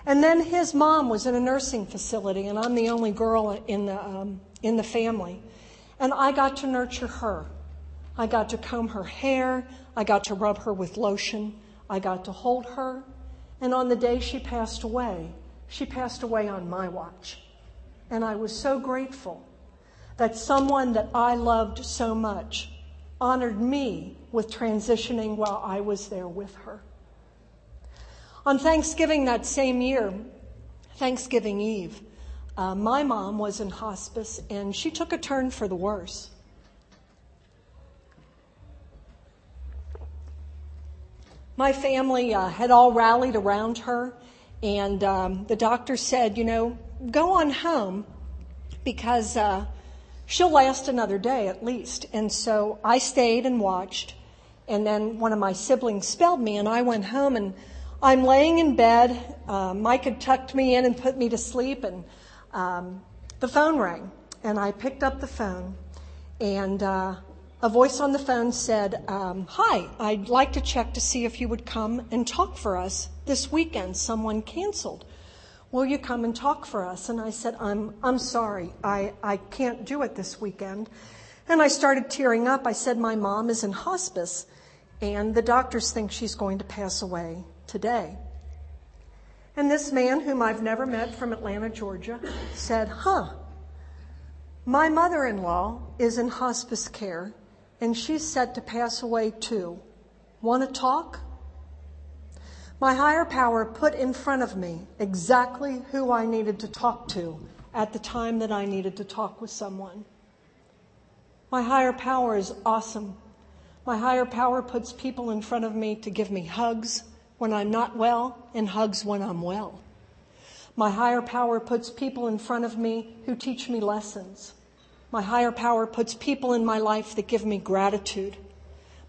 And then his mom was in a nursing facility, and I'm the only girl in the, um, in the family. And I got to nurture her. I got to comb her hair. I got to rub her with lotion. I got to hold her. And on the day she passed away, she passed away on my watch. And I was so grateful that someone that I loved so much honored me with transitioning while I was there with her. On Thanksgiving that same year, Thanksgiving Eve, uh, my mom was in hospice and she took a turn for the worse. My family uh, had all rallied around her, and um, the doctor said, you know, go on home because uh, she'll last another day at least. And so I stayed and watched, and then one of my siblings spelled me, and I went home and I'm laying in bed. Uh, Mike had tucked me in and put me to sleep, and um, the phone rang, and I picked up the phone, and uh, a voice on the phone said, um, Hi, I'd like to check to see if you would come and talk for us this weekend. Someone canceled. Will you come and talk for us? And I said, I'm, I'm sorry. I, I can't do it this weekend. And I started tearing up. I said, My mom is in hospice, and the doctors think she's going to pass away today. And this man, whom I've never met from Atlanta, Georgia, said, Huh, my mother in law is in hospice care and she's set to pass away too. Want to talk? My higher power put in front of me exactly who I needed to talk to at the time that I needed to talk with someone. My higher power is awesome. My higher power puts people in front of me to give me hugs when I'm not well and hugs when I'm well. My higher power puts people in front of me who teach me lessons. My higher power puts people in my life that give me gratitude.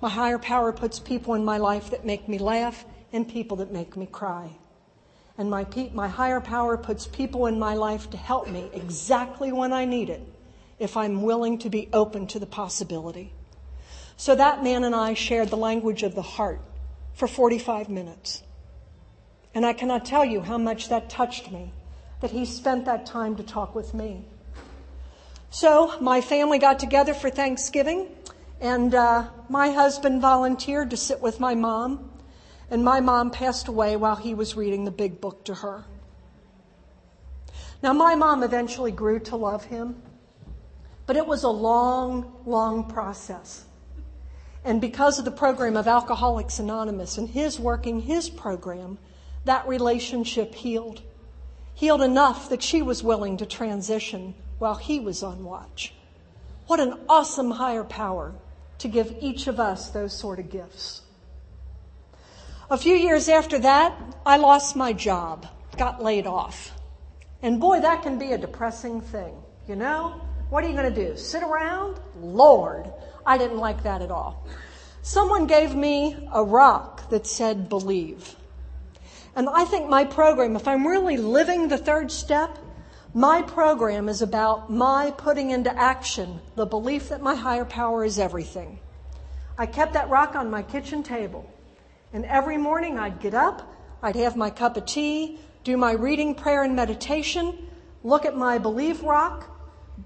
My higher power puts people in my life that make me laugh and people that make me cry. And my, pe- my higher power puts people in my life to help me exactly when I need it if I'm willing to be open to the possibility. So that man and I shared the language of the heart for 45 minutes. And I cannot tell you how much that touched me that he spent that time to talk with me. So my family got together for Thanksgiving, and uh, my husband volunteered to sit with my mom, and my mom passed away while he was reading the big book to her. Now, my mom eventually grew to love him, but it was a long, long process. And because of the program of Alcoholics Anonymous and his working his program, that relationship healed. Healed enough that she was willing to transition while he was on watch. What an awesome higher power to give each of us those sort of gifts. A few years after that, I lost my job, got laid off. And boy, that can be a depressing thing, you know? What are you going to do? Sit around? Lord, I didn't like that at all. Someone gave me a rock that said believe. And I think my program, if I'm really living the third step, my program is about my putting into action the belief that my higher power is everything. I kept that rock on my kitchen table. And every morning I'd get up, I'd have my cup of tea, do my reading, prayer, and meditation, look at my belief rock,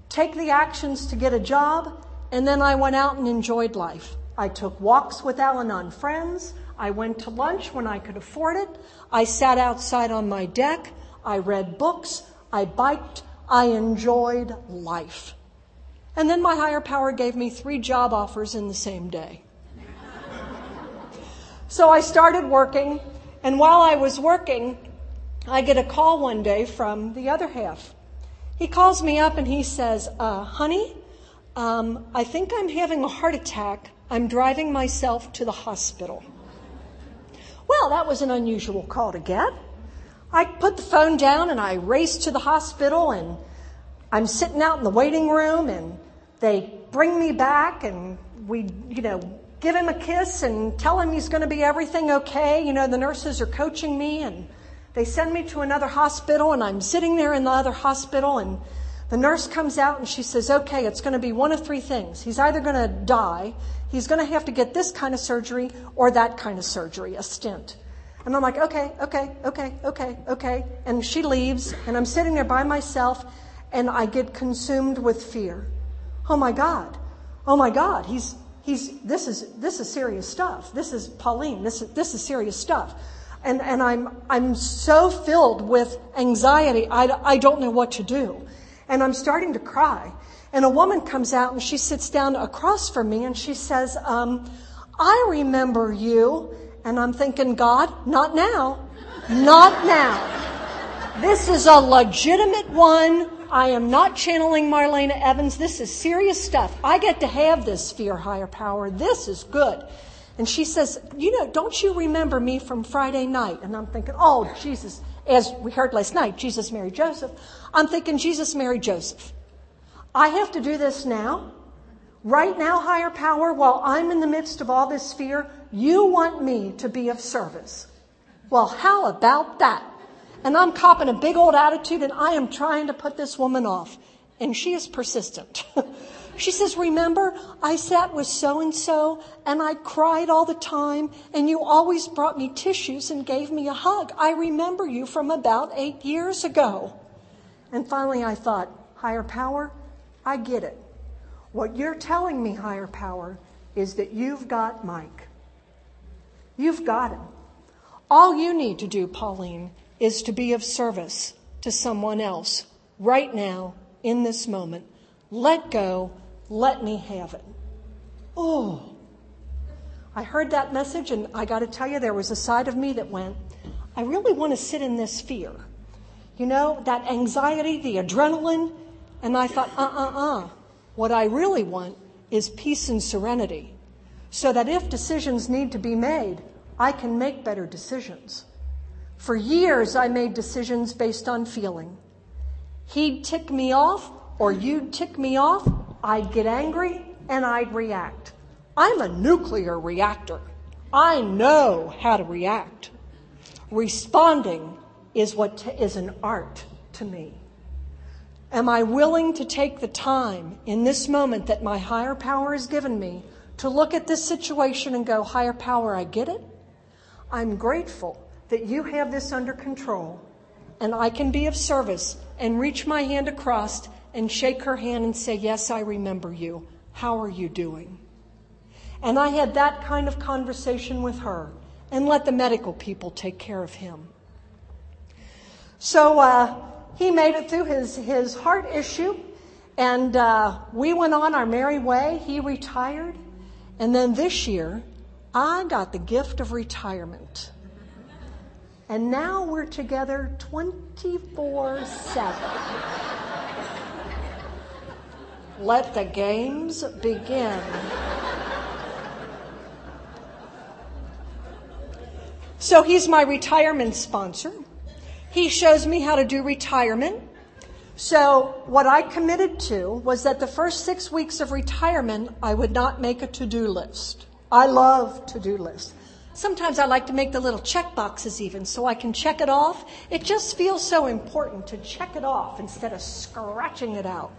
take the actions to get a job, and then I went out and enjoyed life. I took walks with Al Anon friends. I went to lunch when I could afford it. I sat outside on my deck. I read books. I biked. I enjoyed life. And then my higher power gave me three job offers in the same day. so I started working, and while I was working, I get a call one day from the other half. He calls me up and he says, uh, Honey, um, I think I'm having a heart attack. I'm driving myself to the hospital. Well, that was an unusual call to get. I put the phone down and I raced to the hospital and I'm sitting out in the waiting room and they bring me back and we, you know, give him a kiss and tell him he's going to be everything okay. You know, the nurses are coaching me and they send me to another hospital and I'm sitting there in the other hospital and the nurse comes out and she says, okay, it's going to be one of three things. He's either going to die, he's going to have to get this kind of surgery or that kind of surgery, a stent. And I'm like, okay, okay, okay, okay, okay. And she leaves and I'm sitting there by myself and I get consumed with fear. Oh my God. Oh my God. He's, he's, this is, this is serious stuff. This is Pauline. This is, this is serious stuff. And, and I'm, I'm so filled with anxiety. I, I don't know what to do and I'm starting to cry. And a woman comes out and she sits down across from me and she says, um, I remember you. And I'm thinking, God, not now. Not now. This is a legitimate one. I am not channeling Marlena Evans. This is serious stuff. I get to have this fear higher power. This is good. And she says, You know, don't you remember me from Friday night? And I'm thinking, Oh, Jesus as we heard last night, Jesus married Joseph. I'm thinking Jesus married Joseph. I have to do this now. Right now, higher power, while I'm in the midst of all this fear, you want me to be of service. Well, how about that? And I'm copping a big old attitude and I am trying to put this woman off. And she is persistent. She says, Remember, I sat with so and so and I cried all the time, and you always brought me tissues and gave me a hug. I remember you from about eight years ago. And finally, I thought, Higher power, I get it. What you're telling me, higher power, is that you've got Mike. You've got him. All you need to do, Pauline, is to be of service to someone else right now in this moment. Let go let me have it. Oh. I heard that message, and I got to tell you, there was a side of me that went, I really want to sit in this fear. You know, that anxiety, the adrenaline. And I thought, uh uh uh. What I really want is peace and serenity. So that if decisions need to be made, I can make better decisions. For years, I made decisions based on feeling. He'd tick me off, or you'd tick me off, I'd get angry and I'd react. I'm a nuclear reactor. I know how to react. Responding is what t- is an art to me. Am I willing to take the time in this moment that my higher power has given me to look at this situation and go, higher power, I get it. I'm grateful that you have this under control and I can be of service and reach my hand across and shake her hand and say, yes, I remember you. How are you doing? And I had that kind of conversation with her and let the medical people take care of him. So, uh, he made it through his, his heart issue, and uh, we went on our merry way. He retired, and then this year, I got the gift of retirement. And now we're together 24 7. Let the games begin. So he's my retirement sponsor. He shows me how to do retirement. So what I committed to was that the first six weeks of retirement, I would not make a to-do list. I love to-do lists. Sometimes I like to make the little check boxes even so I can check it off. It just feels so important to check it off instead of scratching it out.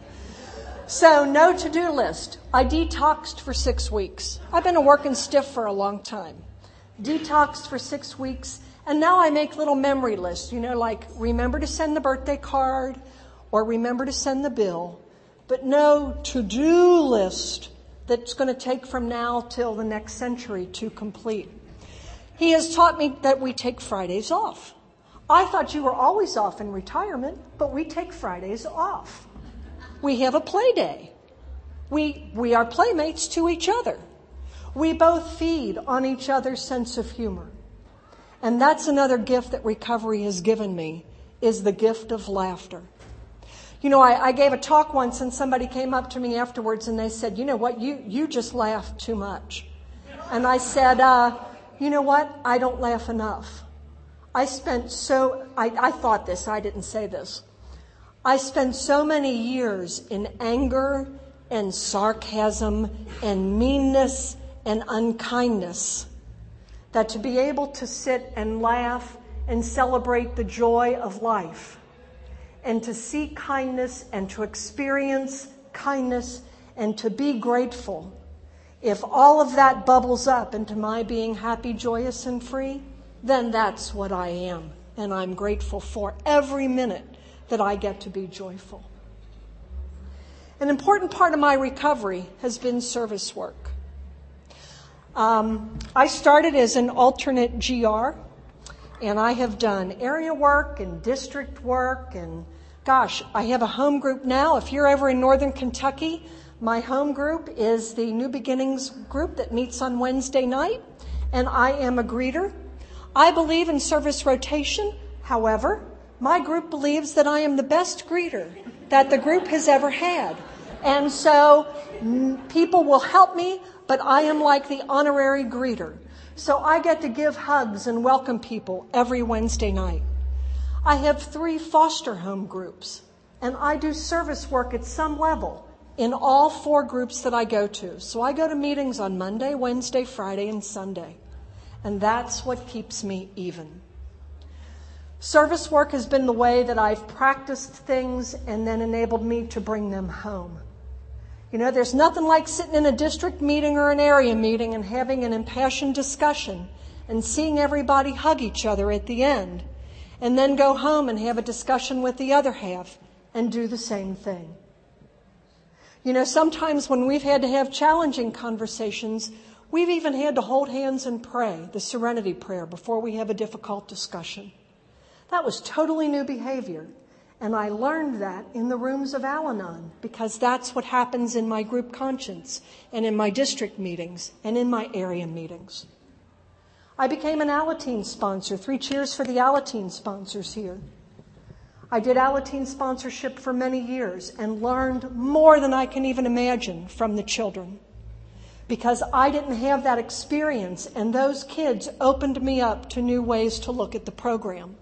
So no to-do list. I detoxed for six weeks. I've been a working stiff for a long time. Detoxed for six weeks and now I make little memory lists, you know, like remember to send the birthday card or remember to send the bill, but no to do list that's going to take from now till the next century to complete. He has taught me that we take Fridays off. I thought you were always off in retirement, but we take Fridays off. We have a play day. We, we are playmates to each other. We both feed on each other's sense of humor. And that's another gift that recovery has given me is the gift of laughter. You know, I, I, gave a talk once and somebody came up to me afterwards and they said, you know what, you, you just laugh too much. And I said, uh, you know what, I don't laugh enough. I spent so, I, I thought this, I didn't say this. I spent so many years in anger and sarcasm and meanness and unkindness that to be able to sit and laugh and celebrate the joy of life and to see kindness and to experience kindness and to be grateful, if all of that bubbles up into my being happy, joyous, and free, then that's what I am. And I'm grateful for every minute that I get to be joyful. An important part of my recovery has been service work. Um, I started as an alternate GR, and I have done area work and district work, and gosh, I have a home group now. If you're ever in northern Kentucky, my home group is the New Beginnings group that meets on Wednesday night, and I am a greeter. I believe in service rotation. However, my group believes that I am the best greeter that the group has ever had. And so people will help me but I am like the honorary greeter. So I get to give hugs and welcome people every Wednesday night. I have three foster home groups, and I do service work at some level in all four groups that I go to. So I go to meetings on Monday, Wednesday, Friday, and Sunday. And that's what keeps me even. Service work has been the way that I've practiced things and then enabled me to bring them home. You know, there's nothing like sitting in a district meeting or an area meeting and having an impassioned discussion and seeing everybody hug each other at the end and then go home and have a discussion with the other half and do the same thing. You know, sometimes when we've had to have challenging conversations, we've even had to hold hands and pray, the serenity prayer, before we have a difficult discussion. That was totally new behavior. And I learned that in the rooms of Al Anon because that's what happens in my group conscience and in my district meetings and in my area meetings. I became an Alateen sponsor. Three cheers for the Alateen sponsors here. I did Alateen sponsorship for many years and learned more than I can even imagine from the children. Because I didn't have that experience, and those kids opened me up to new ways to look at the program.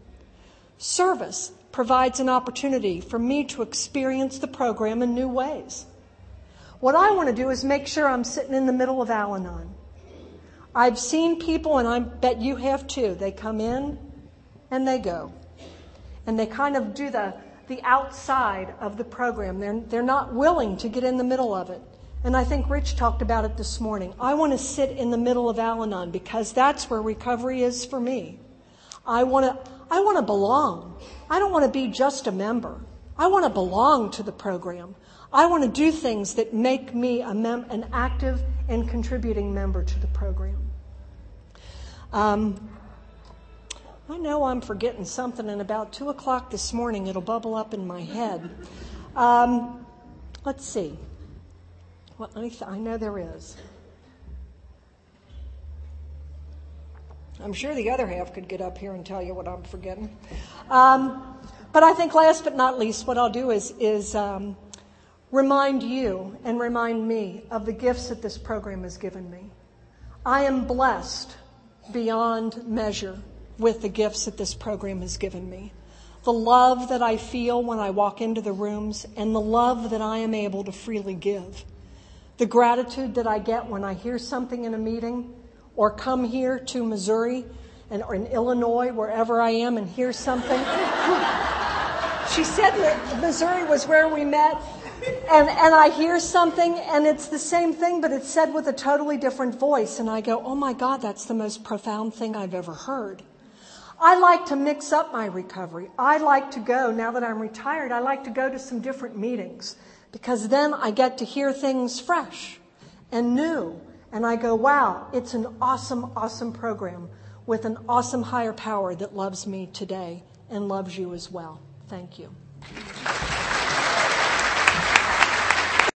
Service provides an opportunity for me to experience the program in new ways. What I want to do is make sure I'm sitting in the middle of Al Anon. I've seen people, and I bet you have too, they come in and they go. and they kind of do the, the outside of the program. They're, they're not willing to get in the middle of it. And I think Rich talked about it this morning. I want to sit in the middle of Al Anon because that's where recovery is for me. I want to, I want to belong. I don't want to be just a member. I want to belong to the program. I want to do things that make me mem- an active and contributing member to the program. Um, I know I'm forgetting something, and about 2 o'clock this morning it'll bubble up in my head. Um, let's see. Well, I know there is. I'm sure the other half could get up here and tell you what I'm forgetting. Um, but I think last but not least, what I'll do is, is um, remind you and remind me of the gifts that this program has given me. I am blessed beyond measure with the gifts that this program has given me. The love that I feel when I walk into the rooms and the love that I am able to freely give. The gratitude that I get when I hear something in a meeting or come here to Missouri and, or in Illinois, wherever I am, and hear something. she said that Missouri was where we met. And, and I hear something and it's the same thing, but it's said with a totally different voice. And I go, oh my God, that's the most profound thing I've ever heard. I like to mix up my recovery. I like to go, now that I'm retired, I like to go to some different meetings because then I get to hear things fresh and new. And I go, wow, it's an awesome, awesome program with an awesome higher power that loves me today and loves you as well. Thank you.